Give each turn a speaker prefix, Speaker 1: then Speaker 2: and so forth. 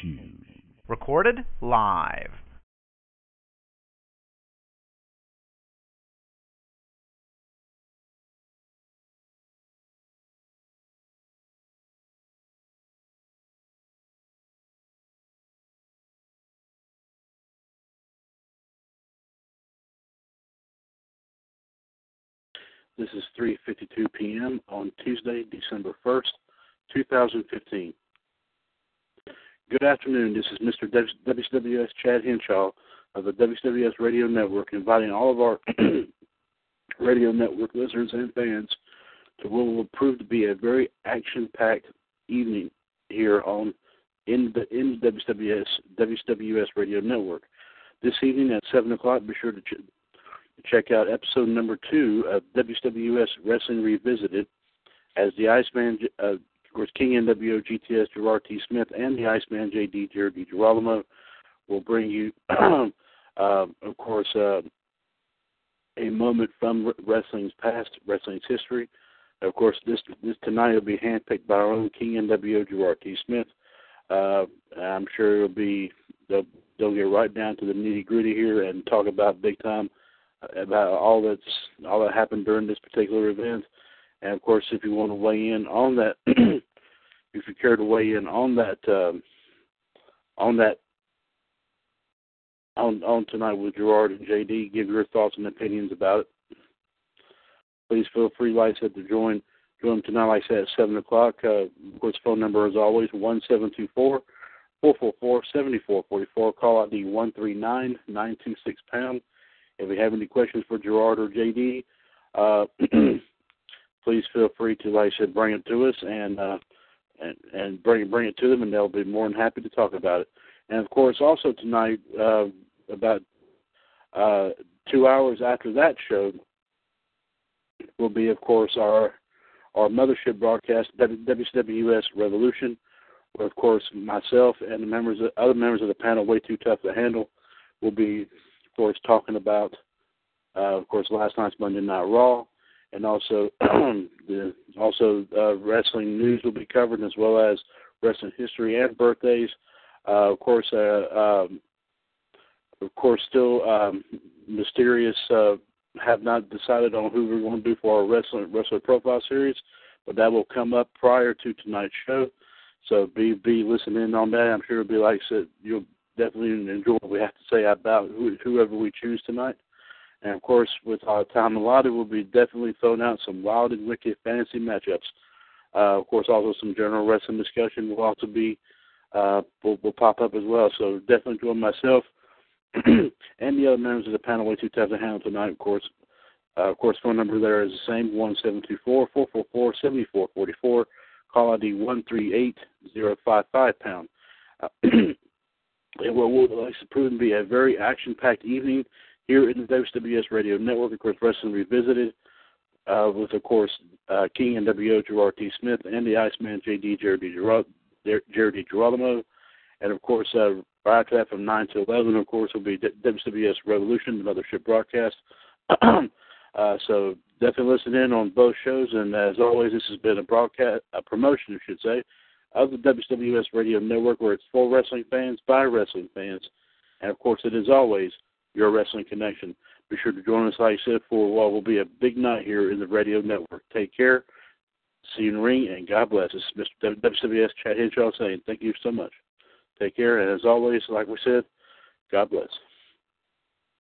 Speaker 1: shoes. Recorded live.
Speaker 2: This is 3:52 p.m. on Tuesday, December 1st, 2015. Good afternoon. This is Mr. WCWUS Chad Hinshaw of the WCWUS Radio Network, inviting all of our radio network listeners and fans to what will prove to be a very action-packed evening here on in the in the WCWUS WCWUS Radio Network. This evening at seven o'clock, be sure to ch- check out episode number two of WCWUS Wrestling Revisited as the Iceman, uh, course, King NWO GTS Gerard T. Smith and the Iceman JD Jared DiGirolamo will bring you, uh, of course, uh, a moment from wrestling's past, wrestling's history. Of course, this this tonight will be handpicked by our own King NWO Gerard T. Smith. Uh, I'm sure it'll be they'll, they'll get right down to the nitty gritty here and talk about big time about all that's all that happened during this particular event. And of course, if you want to weigh in on that, if you care to weigh in on that, um, on that, on on tonight with Gerard and JD, give your thoughts and opinions about it. Please feel free, like I said, to join join tonight. Like I said, at seven o'clock. Uh, of course, phone number is always one seven two four four four four seventy four forty four. Call out ID one three nine nine two six pound. If you have any questions for Gerard or JD, uh, please feel free to, like I said, bring it to us and uh, and and bring bring it to them, and they'll be more than happy to talk about it. And of course, also tonight, uh, about uh, two hours after that show, will be, of course, our our mothership broadcast, WCWUS Revolution, where, of course, myself and the members, of, other members of the panel, way too tough to handle, will be, of course, talking about, uh, of course, last night's Monday Night Raw, and also the also uh, wrestling news will be covered, as well as wrestling history and birthdays. Uh, of course, uh, um, of course, still um, mysterious. Uh, have not decided on who we're going to do for our wrestling wrestler profile series, but that will come up prior to tonight's show. So be be listening on that. I'm sure it'll be like said, you'll definitely enjoy what we have to say about who, whoever we choose tonight. And of course, with our time allotted, we'll be definitely throwing out some wild and wicked fantasy matchups. Uh, of course, also some general wrestling discussion will also be uh, will, will pop up as well. So definitely join myself and the other members of the panel way too tough to handle tonight. Of course, uh, of course, phone number there is the same one seven two four four four four seventy four forty four. Call ID one three eight zero five five pound. It will, will like prove to be a very action packed evening here in the WCWUS Radio Network. Of course, Wrestling Revisited uh, with, of course, uh, King NWO Gerard T. Smith and the Iceman JD Jared Jared Girolamo. And of course, uh, right after that from 9 to 11, of course, will be WCWUS Revolution, the mothership broadcast. uh, so definitely listen in on both shows. And as always, this has been a broadcast, a promotion, I should say, of the WCWUS Radio Network, where it's for wrestling fans by wrestling fans. And of course, it is always your wrestling connection. Be sure to join us, like I said, for what will be a big night here in the radio network. Take care. See you in the ring, and God bless. Is Mr. WCWUS Chad Hinshaw saying thank you so much. Take care, and as always, like we said, God bless.